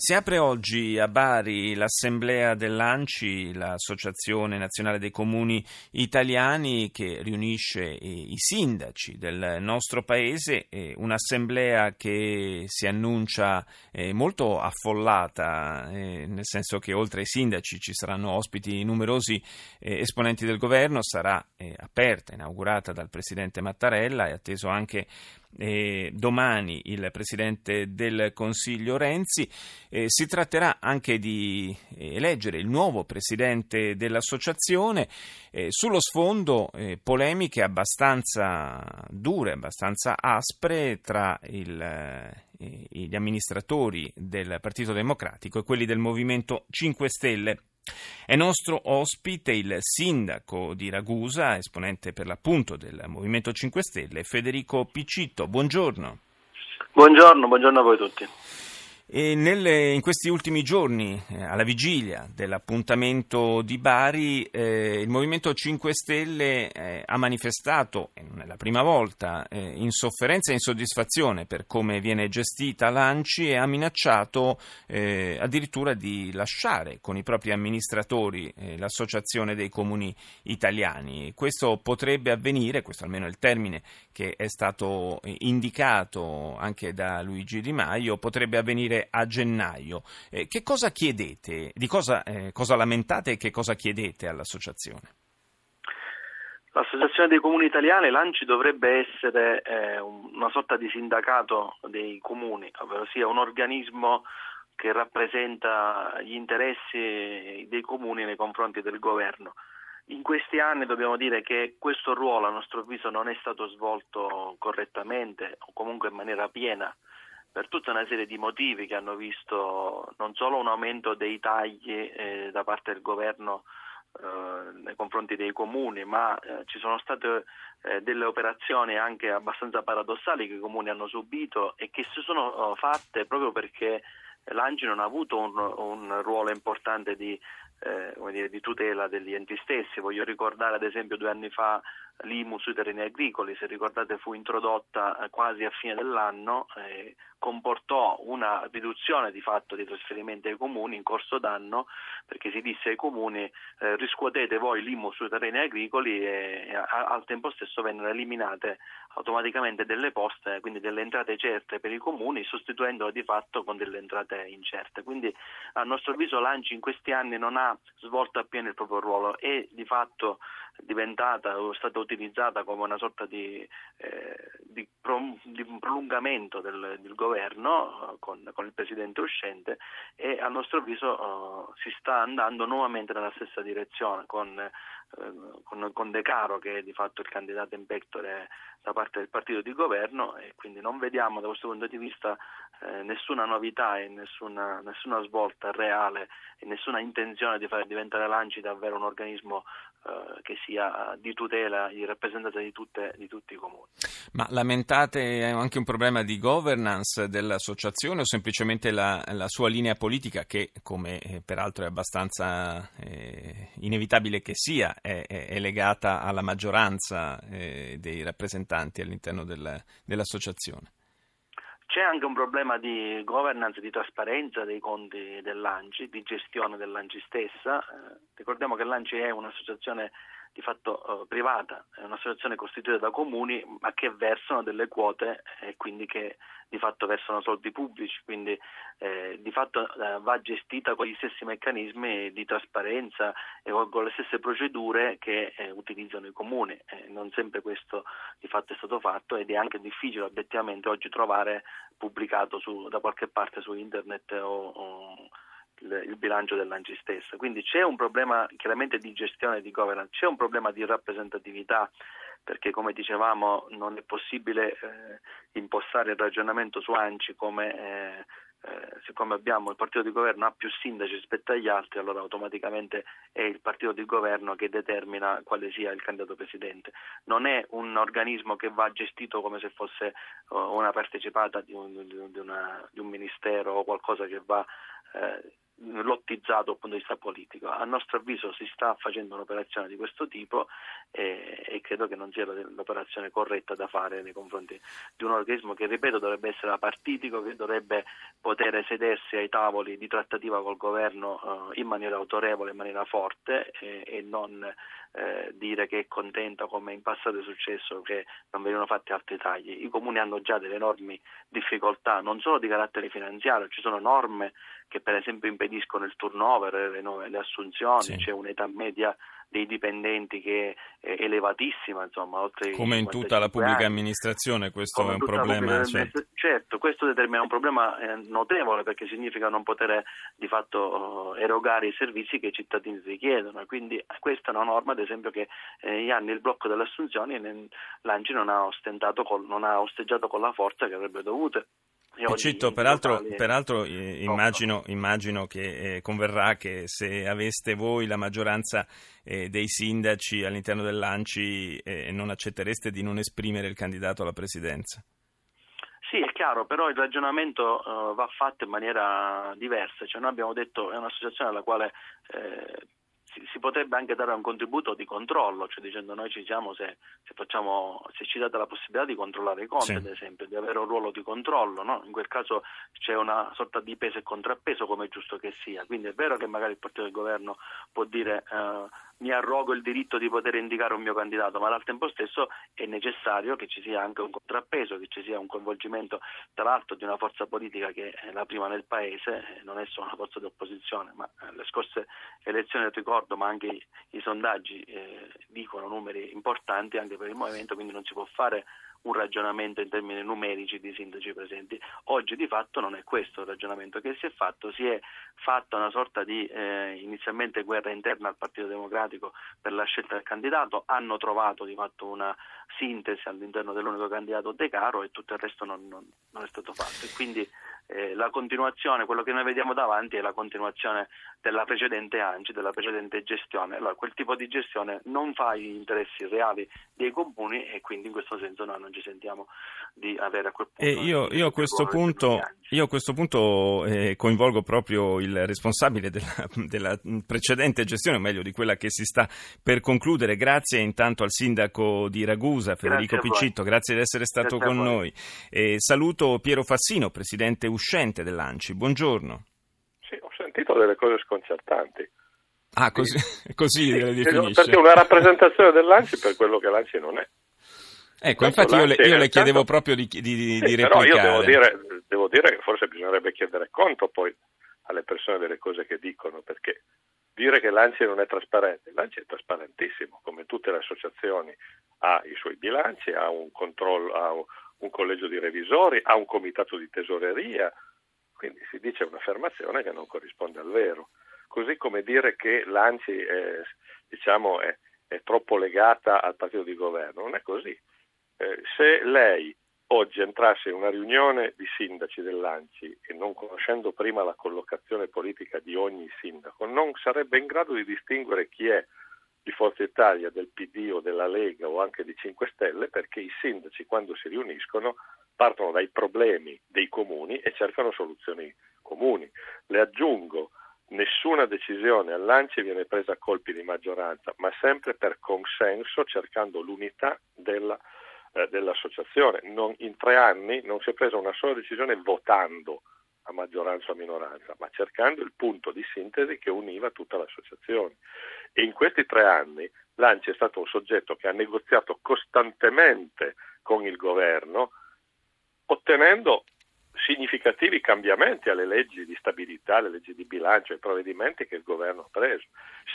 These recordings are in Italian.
Si apre oggi a Bari l'assemblea dell'ANCI, l'Associazione Nazionale dei Comuni Italiani, che riunisce i sindaci del nostro paese, un'assemblea che si annuncia eh, molto affollata, eh, nel senso che oltre ai sindaci ci saranno ospiti numerosi eh, esponenti del governo, sarà aperta, inaugurata dal Presidente Mattarella, è atteso anche eh, domani il Presidente del Consiglio Renzi. Eh, si tratterà anche di eh, eleggere il nuovo Presidente dell'Associazione sullo sfondo eh, polemiche abbastanza dure, abbastanza aspre tra il, eh, gli amministratori del Partito Democratico e quelli del Movimento 5 Stelle. È nostro ospite il sindaco di Ragusa, esponente per l'appunto del Movimento 5 Stelle, Federico Piccitto. Buongiorno. Buongiorno, buongiorno a voi tutti. Nelle, in questi ultimi giorni, eh, alla vigilia dell'appuntamento di Bari, eh, il Movimento 5 Stelle eh, ha manifestato, e non è la prima volta, eh, insofferenza e insoddisfazione per come viene gestita l'ANCI e ha minacciato eh, addirittura di lasciare con i propri amministratori eh, l'Associazione dei Comuni Italiani. Questo potrebbe avvenire, questo almeno è il termine che è stato indicato anche da Luigi Di Maio, potrebbe avvenire a gennaio. Eh, che cosa chiedete? Di cosa, eh, cosa lamentate e che cosa chiedete all'associazione? L'Associazione dei Comuni Italiani, l'ANCI, dovrebbe essere eh, una sorta di sindacato dei comuni, ovvero sia un organismo che rappresenta gli interessi dei comuni nei confronti del governo. In questi anni dobbiamo dire che questo ruolo, a nostro avviso, non è stato svolto correttamente o comunque in maniera piena per tutta una serie di motivi che hanno visto non solo un aumento dei tagli eh, da parte del governo eh, nei confronti dei comuni, ma eh, ci sono state eh, delle operazioni anche abbastanza paradossali che i comuni hanno subito e che si sono oh, fatte proprio perché l'Angi non ha avuto un, un ruolo importante di, eh, dire, di, tutela degli enti stessi. Voglio ricordare ad esempio due anni fa l'IMU sui terreni agricoli, se ricordate fu introdotta eh, quasi a fine dell'anno, eh, comportò una riduzione di fatto dei trasferimenti ai comuni in corso d'anno perché si disse ai comuni eh, riscuotete voi l'IMU sui terreni agricoli e, a, al tempo stesso vennero eliminate automaticamente delle poste, quindi delle entrate certe per i comuni, sostituendole di fatto con delle entrate incerte. Quindi a nostro avviso l'ANCI in questi anni non ha svolto appieno il proprio ruolo e di fatto diventata o stata utilizzata come una sorta di, eh, di, pro, di prolungamento del, del governo uh, con, con, il presidente uscente e a nostro avviso uh, si sta andando nuovamente nella stessa direzione con, uh, con, con, De Caro che è di fatto il candidato in pectore da parte del partito di governo e quindi non vediamo da questo punto di vista eh, nessuna novità e nessuna, nessuna, svolta reale e nessuna intenzione di fare diventare l'ANCI davvero un organismo eh, che sia di tutela, di rappresentanza di, tutte, di tutti i comuni. Ma lamentate anche un problema di governance dell'associazione o semplicemente la, la sua linea politica che, come eh, peraltro è abbastanza eh, inevitabile che sia, è, è legata alla maggioranza eh, dei rappresentanti all'interno del, dell'associazione? C'è anche un problema di governance, di trasparenza dei conti dell'ANCI, di gestione dell'ANCI stessa. Eh, ricordiamo che l'ANCI è un'associazione di fatto eh, privata, è un'associazione costituita da comuni ma che versano delle quote e quindi che di fatto versano soldi pubblici, quindi eh, di fatto eh, va gestita con gli stessi meccanismi di trasparenza e con le stesse procedure che eh, utilizzano i comuni. Eh, non sempre questo di fatto è stato fatto ed è anche difficile obiettivamente oggi trovare pubblicato su, da qualche parte su internet o, o il, il bilancio dell'ANCI stessa. Quindi c'è un problema chiaramente di gestione di governance, c'è un problema di rappresentatività perché come dicevamo non è possibile eh, impostare il ragionamento su ANCI come eh, eh, siccome abbiamo il partito di governo ha più sindaci rispetto agli altri, allora automaticamente è il partito di governo che determina quale sia il candidato presidente. Non è un organismo che va gestito come se fosse uh, una partecipata di un, di, una, di un, ministero o qualcosa che va eh, lottizzato dal punto di vista politico. A nostro avviso si sta facendo un'operazione di questo tipo e, e, credo che non sia l'operazione corretta da fare nei confronti di un organismo che, ripeto, dovrebbe essere apartitico, che dovrebbe poter sedersi ai tavoli di trattativa col governo eh, in maniera autorevole, in maniera forte e, e non eh, dire che è contenta come in passato è successo che non venivano fatti altri tagli. I comuni hanno già delle enormi difficoltà, non solo di carattere finanziario, ci sono norme che per esempio impediscono il turnover, le, le assunzioni, sì. c'è un'età media dei dipendenti che è elevatissima, insomma, oltre come in tutta la pubblica anni. amministrazione, questo come è un problema. Certo. certo. questo determina un problema eh, notevole perché significa non poter di fatto eh, erogare i servizi che i cittadini richiedono. Quindi questa è una norma, ad esempio, che eh, negli anni il blocco delle assunzioni l'Angi non ha, col, non ha osteggiato con la forza che avrebbe dovuto. Citto, peraltro, peraltro eh, immagino, immagino, che eh, converrà che se aveste voi la maggioranza eh, dei sindaci all'interno dell'Anci eh, non accettereste di non esprimere il candidato alla presidenza. Sì, è chiaro, però il ragionamento uh, va fatto in maniera diversa, cioè noi abbiamo detto è un'associazione alla quale eh, si, si, potrebbe anche dare un contributo di controllo, cioè dicendo noi ci siamo se, se, facciamo, se ci date la possibilità di controllare i conti, sì. ad esempio, di avere un ruolo di controllo, no? in quel caso c'è una sorta di peso e contrappeso come è giusto che sia, quindi è vero che magari il partito del governo può dire eh, mi arrogo il diritto di poter indicare un mio candidato, ma al tempo stesso è necessario che ci sia anche un contrappeso, che ci sia un coinvolgimento tra l'altro di una forza politica che è la prima nel Paese, non è solo una forza di opposizione, ma eh, le scorse elezioni ricordo, ma anche i, i sondaggi eh, dicono numeri importanti anche per il movimento, quindi non si può fare un ragionamento in termini numerici di sindaci presenti. Oggi di fatto non è questo il ragionamento che si è fatto, si è fatta una sorta di eh, inizialmente guerra interna al Partito Democratico per la scelta del candidato, hanno trovato di fatto una sintesi all'interno dell'unico candidato De Caro e tutto il resto non, non, non è stato fatto. E quindi eh, la continuazione, quello che noi vediamo davanti è la continuazione della precedente ANCI, della precedente gestione. Allora, quel tipo di gestione non fa gli interessi reali dei comuni e quindi in questo senso noi non ci sentiamo di avere a quel punto. E io, io, a questo punto, io a questo punto eh, coinvolgo proprio il responsabile della, della, precedente gestione, o meglio di quella che si sta per concludere. Grazie intanto al sindaco di Ragusa, Federico grazie Piccitto, grazie di essere stato grazie con noi. Saluto Piero Fassino, presidente uscente dell'ANCI. Buongiorno. Sì, ho sentito delle cose sconcertanti. Ah, così, così sì, le definisce. Perché una rappresentazione dell'ANCI per quello che l'ANCI non è. Ecco, infatti io le, io le chiedevo tanto... proprio di, di, di, sì, Però io devo dire, devo dire che forse bisognerebbe chiedere conto poi alle persone delle cose che dicono, perché dire che l'ANCI non è trasparente, l'ANCI è trasparentissimo, come tutte le associazioni ha i suoi bilanci, ha un controllo, ha un collegio di revisori, ha un comitato di tesoreria, quindi si dice un'affermazione che non corrisponde al vero. Così come dire che l'ANCI è, diciamo, è, è troppo legata al partito di governo, non è così. Eh, se lei oggi entrasse in una riunione di sindaci dell'ANCI e non conoscendo prima la collocazione politica di ogni sindaco, non sarebbe in grado di distinguere chi è di Forza Italia, del PD o della Lega o anche di 5 Stelle, perché i sindaci quando si riuniscono partono dai problemi dei comuni e cercano soluzioni comuni. Le aggiungo, nessuna decisione all'ANCI viene presa a colpi di maggioranza, ma sempre per consenso, cercando l'unità della, eh, dell'associazione. Non, in tre anni non si è presa una sola decisione votando a maggioranza o a minoranza, ma cercando il punto di sintesi che univa tutta l'associazione. E in questi tre anni l'ANCI è stato un soggetto che ha negoziato costantemente con il governo, ottenendo significativi cambiamenti alle leggi di stabilità, alle leggi di bilancio, ai provvedimenti che il governo ha preso.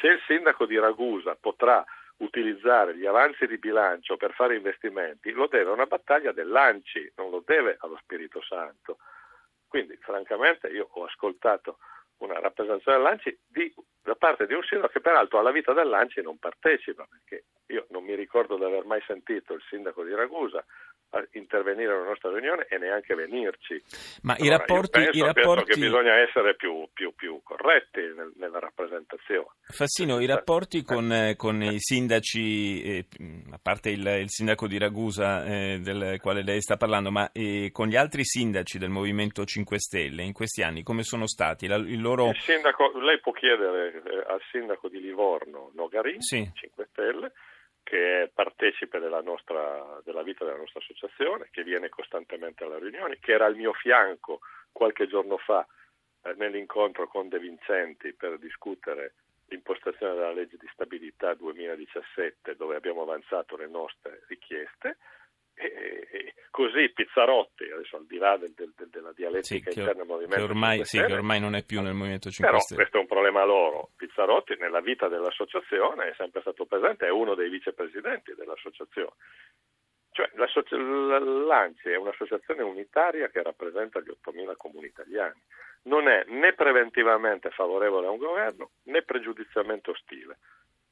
Se il sindaco di Ragusa potrà utilizzare gli avanzi di bilancio per fare investimenti, lo deve a una battaglia dell'ANCI, non lo deve allo Spirito Santo. Quindi, francamente, io ho ascoltato una rappresentazione dell'ANCI di, da parte di un sindaco che peraltro alla vita dell'ANCI non partecipa, perché io non mi ricordo di aver mai sentito il sindaco di Ragusa intervenire nella nostra riunione e neanche venirci. Ma allora, i rapporti, penso, i rapporti... penso che bisogna essere più, più, più corretti nel, nella rappresentazione. Fassino, i rapporti con, eh, con i sindaci, eh, a parte il, il, sindaco di Ragusa eh, del quale lei sta parlando, ma eh, con gli altri sindaci del Movimento 5 Stelle in questi anni come sono stati? La, il loro... sindaco, lei può chiedere eh, al sindaco di Livorno, Nogarin, sì. 5 Stelle, che è partecipe della, nostra, della vita della nostra associazione, che viene costantemente alle riunioni, che era al mio fianco qualche giorno fa eh, nell'incontro con De Vincenti per discutere l'impostazione della legge di stabilità 2017 dove abbiamo avanzato le nostre richieste e, e così Pizzarotti, adesso al di là del, del, della dialettica sì, interna del Movimento che ormai, 5 Stelle, sì, che ormai non è più nel Movimento 5 però Stelle. questo è un problema loro. Pizzarotti nella vita dell'associazione è sempre stato presente, è uno dei vicepresidenti dell'associazione. Cioè, l'ANCI è un'associazione unitaria che rappresenta gli 8.000 comuni italiani. Non è né preventivamente favorevole a un governo né pregiudizialmente ostile.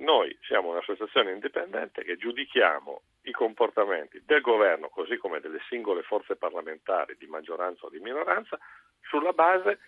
Noi siamo un'associazione indipendente che giudichiamo i comportamenti del governo, così come delle singole forze parlamentari di maggioranza o di minoranza, sulla base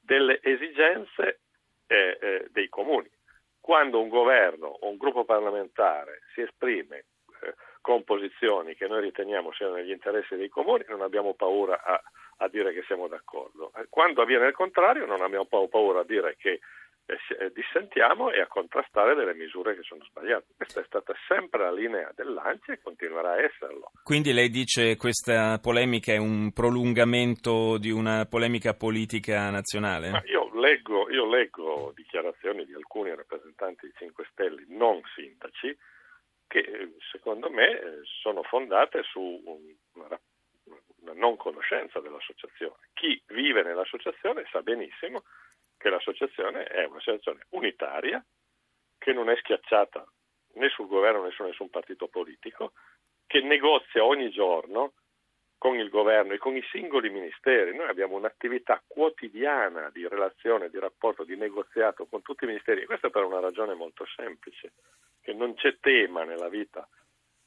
delle esigenze eh, eh, dei comuni. Quando un governo o un gruppo parlamentare si esprime eh, con posizioni che noi riteniamo siano negli interessi dei comuni, non abbiamo paura a, a dire che siamo d'accordo. Quando avviene il contrario, non abbiamo paura a dire che dissentiamo e a contrastare delle misure che sono sbagliate. Questa è stata sempre la linea dell'ANCI e continuerà a esserlo. Quindi lei dice che questa polemica è un prolungamento di una polemica politica nazionale? Ma io, leggo, io leggo dichiarazioni di alcuni rappresentanti di 5 Stelle, non sindaci, che eh, secondo me eh, sono fondate su una, una non conoscenza dell'associazione. Chi vive nell'associazione sa benissimo che l'associazione è un'associazione unitaria che non è schiacciata né sul governo né su nessun partito politico, che negozia ogni giorno con il governo e con i singoli ministeri. Noi abbiamo un'attività quotidiana di relazione, di rapporto, di negoziato con tutti i ministeri. E questo per una ragione molto semplice, che non c'è tema nella vita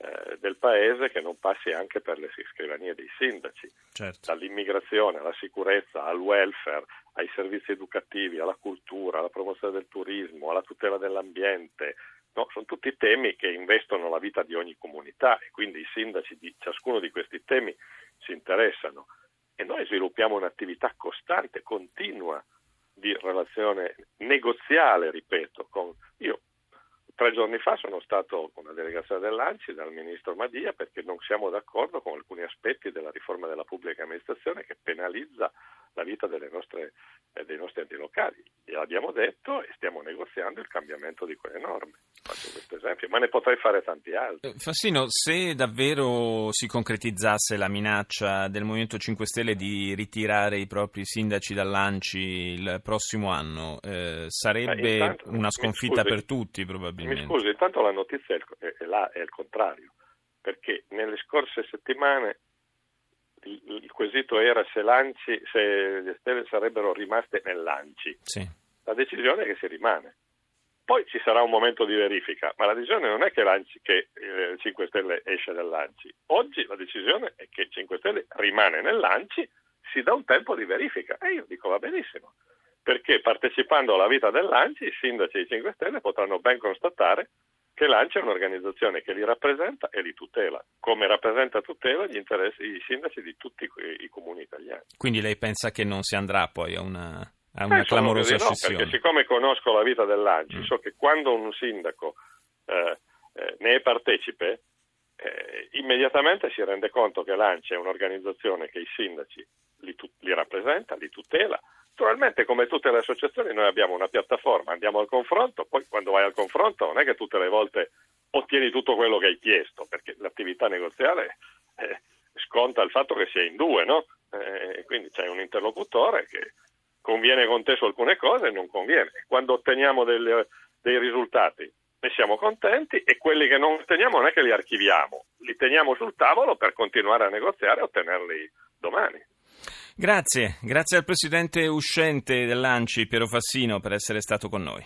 eh, del Paese che non passi anche per le scrivanie dei sindaci, certo. dall'immigrazione alla sicurezza, al welfare, ai servizi educativi, alla cultura, alla promozione del turismo, alla tutela dell'ambiente. No, sono tutti temi che investono la vita di ogni comunità e quindi i sindaci di ciascuno di questi temi si interessano e noi sviluppiamo un'attività costante, continua di relazione negoziale, ripeto, con io Tre giorni fa sono stato con una delegazione dell'ANCI dal ministro Madia perché non siamo d'accordo con alcuni aspetti della riforma della pubblica amministrazione che penalizza la vita nostre, eh, dei nostri enti locali. Gliel'abbiamo detto e stiamo negoziando il cambiamento di quelle norme. Faccio questo esempio, ma ne potrei fare tanti altri. Eh, Fassino, se davvero si concretizzasse la minaccia del Movimento 5 Stelle di ritirare i propri sindaci dall'ANCI il prossimo anno, eh, sarebbe eh, intanto, una sconfitta scusi, per tutti probabilmente? Mi scusi, intanto la notizia è, è, è, là, è il contrario, perché nelle scorse settimane il, il quesito era se, Lanci, se le stelle sarebbero rimaste nell'Anci. Sì. La decisione è che si rimane. Poi ci sarà un momento di verifica, ma la decisione non è che, Lanci, che eh, 5 Stelle esce dall'Anci. Oggi la decisione è che 5 Stelle rimane nell'Anci, si dà un tempo di verifica. E io dico va benissimo perché partecipando alla vita dell'ANCI i sindaci di 5 Stelle potranno ben constatare che l'ANCI è un'organizzazione che li rappresenta e li tutela, come rappresenta e tutela gli interessi i sindaci di tutti i, comuni italiani. Quindi lei pensa che non si andrà poi a una, a una clamorosa no, scissione? Perché siccome conosco la vita dell'ANCI, mm. so che quando un sindaco eh, eh, ne è partecipe, eh, immediatamente si rende conto che l'ANCI è un'organizzazione che i sindaci li, li rappresenta, li tutela, Naturalmente, come tutte le associazioni, noi abbiamo una piattaforma, andiamo al confronto, poi quando vai al confronto non è che tutte le volte ottieni tutto quello che hai chiesto, perché l'attività negoziale eh, sconta il fatto che sei in due, no? Eh, quindi c'è un interlocutore che conviene con te su alcune cose e non conviene. Quando otteniamo delle, dei risultati ne siamo contenti e quelli che non otteniamo non è che li archiviamo, li teniamo sul tavolo per continuare a negoziare e ottenerli domani. Grazie, grazie al presidente uscente dell'ANCI Piero Fassino per essere stato con noi.